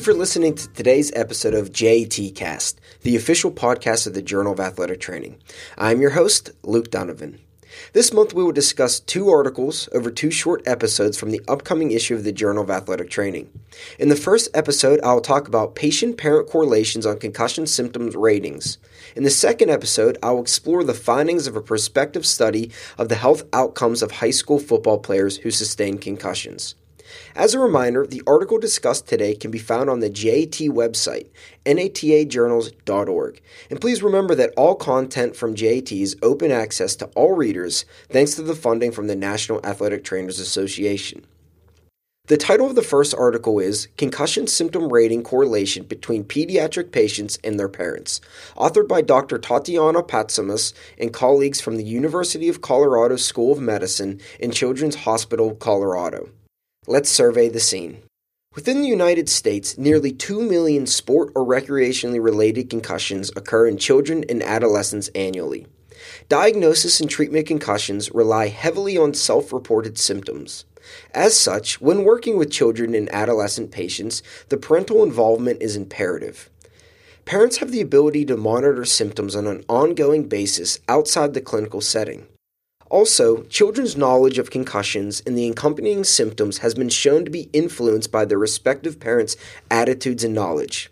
you for listening to today's episode of JAT Cast, the official podcast of the Journal of Athletic Training. I'm your host, Luke Donovan. This month, we will discuss two articles over two short episodes from the upcoming issue of the Journal of Athletic Training. In the first episode, I will talk about patient parent correlations on concussion symptoms ratings. In the second episode, I will explore the findings of a prospective study of the health outcomes of high school football players who sustained concussions. As a reminder, the article discussed today can be found on the JAT website, natajournals.org. And please remember that all content from JAT is open access to all readers thanks to the funding from the National Athletic Trainers Association. The title of the first article is Concussion Symptom Rating Correlation Between Pediatric Patients and Their Parents, authored by Dr. Tatiana Patsimas and colleagues from the University of Colorado School of Medicine and Children's Hospital, Colorado. Let's survey the scene. Within the United States, nearly 2 million sport or recreationally related concussions occur in children and adolescents annually. Diagnosis and treatment of concussions rely heavily on self reported symptoms. As such, when working with children and adolescent patients, the parental involvement is imperative. Parents have the ability to monitor symptoms on an ongoing basis outside the clinical setting. Also, children's knowledge of concussions and the accompanying symptoms has been shown to be influenced by their respective parents' attitudes and knowledge.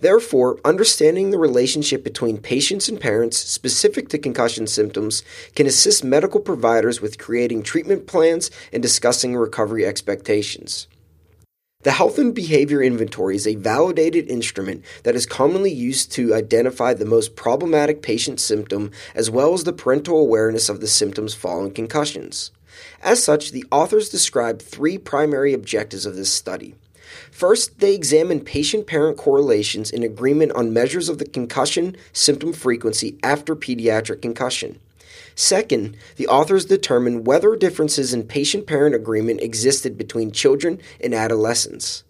Therefore, understanding the relationship between patients and parents specific to concussion symptoms can assist medical providers with creating treatment plans and discussing recovery expectations. The Health and Behavior Inventory is a validated instrument that is commonly used to identify the most problematic patient symptom as well as the parental awareness of the symptoms following concussions. As such, the authors describe three primary objectives of this study. First, they examine patient parent correlations in agreement on measures of the concussion symptom frequency after pediatric concussion. Second, the authors determined whether differences in patient parent agreement existed between children and adolescents.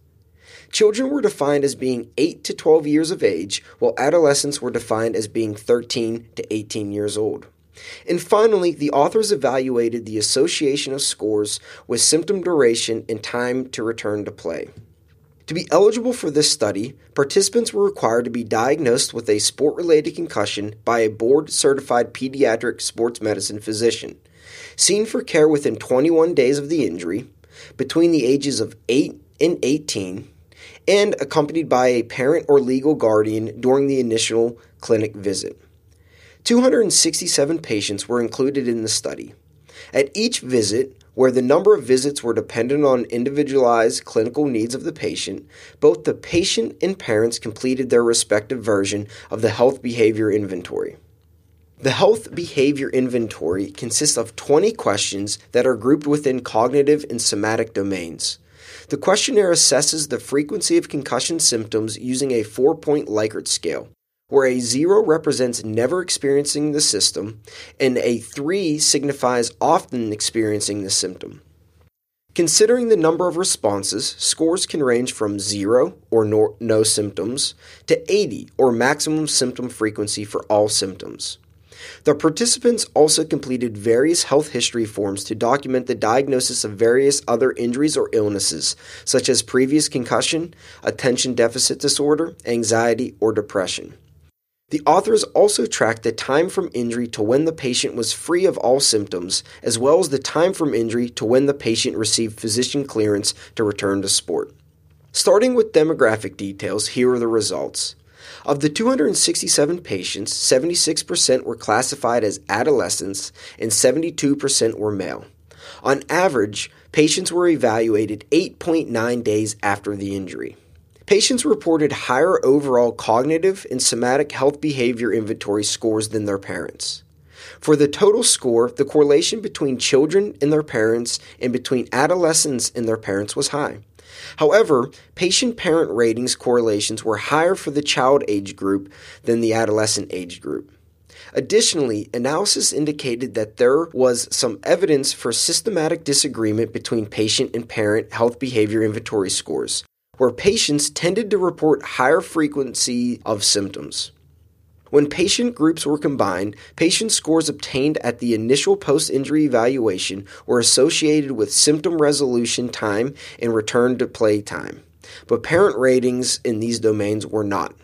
Children were defined as being 8 to 12 years of age, while adolescents were defined as being 13 to 18 years old. And finally, the authors evaluated the association of scores with symptom duration and time to return to play. To be eligible for this study, participants were required to be diagnosed with a sport related concussion by a board certified pediatric sports medicine physician, seen for care within 21 days of the injury, between the ages of 8 and 18, and accompanied by a parent or legal guardian during the initial clinic visit. 267 patients were included in the study. At each visit, where the number of visits were dependent on individualized clinical needs of the patient, both the patient and parents completed their respective version of the health behavior inventory. The health behavior inventory consists of 20 questions that are grouped within cognitive and somatic domains. The questionnaire assesses the frequency of concussion symptoms using a four point Likert scale where a zero represents never experiencing the system and a three signifies often experiencing the symptom. Considering the number of responses, scores can range from 0 or no, no, symptoms to 80 or maximum symptom frequency for all symptoms. The participants also completed various health history forms to document the diagnosis of various other injuries or illnesses, such as previous concussion, attention deficit disorder, anxiety, or depression. The authors also tracked the time from injury to when the patient was free of all symptoms, as well as the time from injury to when the patient received physician clearance to return to sport. Starting with demographic details, here are the results. Of the 267 patients, 76% were classified as adolescents and 72% were male. On average, patients were evaluated 8.9 days after the injury. Patients reported higher overall cognitive and somatic health behavior inventory scores than their parents. For the total score, the correlation between children and their parents and between adolescents and their parents was high. However, patient parent ratings correlations were higher for the child age group than the adolescent age group. Additionally, analysis indicated that there was some evidence for systematic disagreement between patient and parent health behavior inventory scores, where patients tended to report higher frequency of symptoms. When patient groups were combined, patient scores obtained at the initial post injury evaluation were associated with symptom resolution time and return to play time. but parent ratings in these domains were not.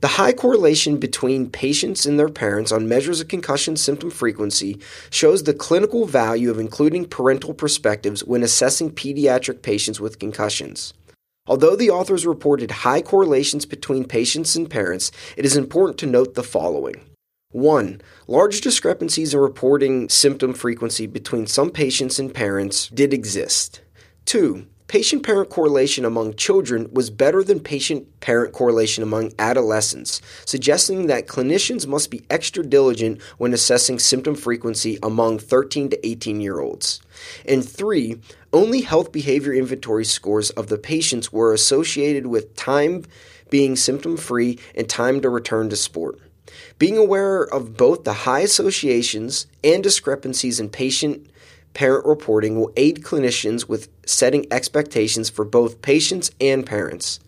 The high correlation between patients and their parents on measures of concussion symptom frequency shows the clinical value of including parental perspectives when assessing pediatric patients with concussions. Although the authors reported high correlations between patients and parents, it is important to note the following. 1. Large discrepancies in reporting symptom frequency between some patients and parents did exist. 2. Patient parent correlation among children was better than patient parent correlation among adolescents, suggesting that clinicians must be extra diligent when assessing symptom frequency among 13 to 18 year olds. And three, only health behavior inventory scores of the patients were associated with time being symptom free and time to return to sport. Being aware of both the high associations and discrepancies in patient parent reporting will aid clinicians with setting expectations for both patients and parents.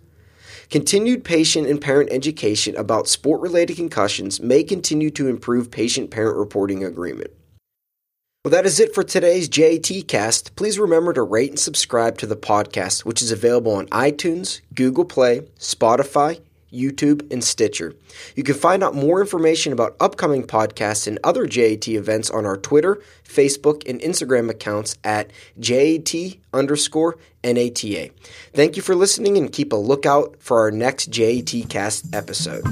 Continued patient and parent education about sport related concussions may continue to improve patient parent reporting agreement. Well, that is it for today's JAT cast. Please remember to rate and subscribe to the podcast, which is available on iTunes, Google Play, Spotify, YouTube, and Stitcher. You can find out more information about upcoming podcasts and other JAT events on our Twitter, Facebook, and Instagram accounts at JAT underscore NATA. Thank you for listening and keep a lookout for our next JAT cast episode.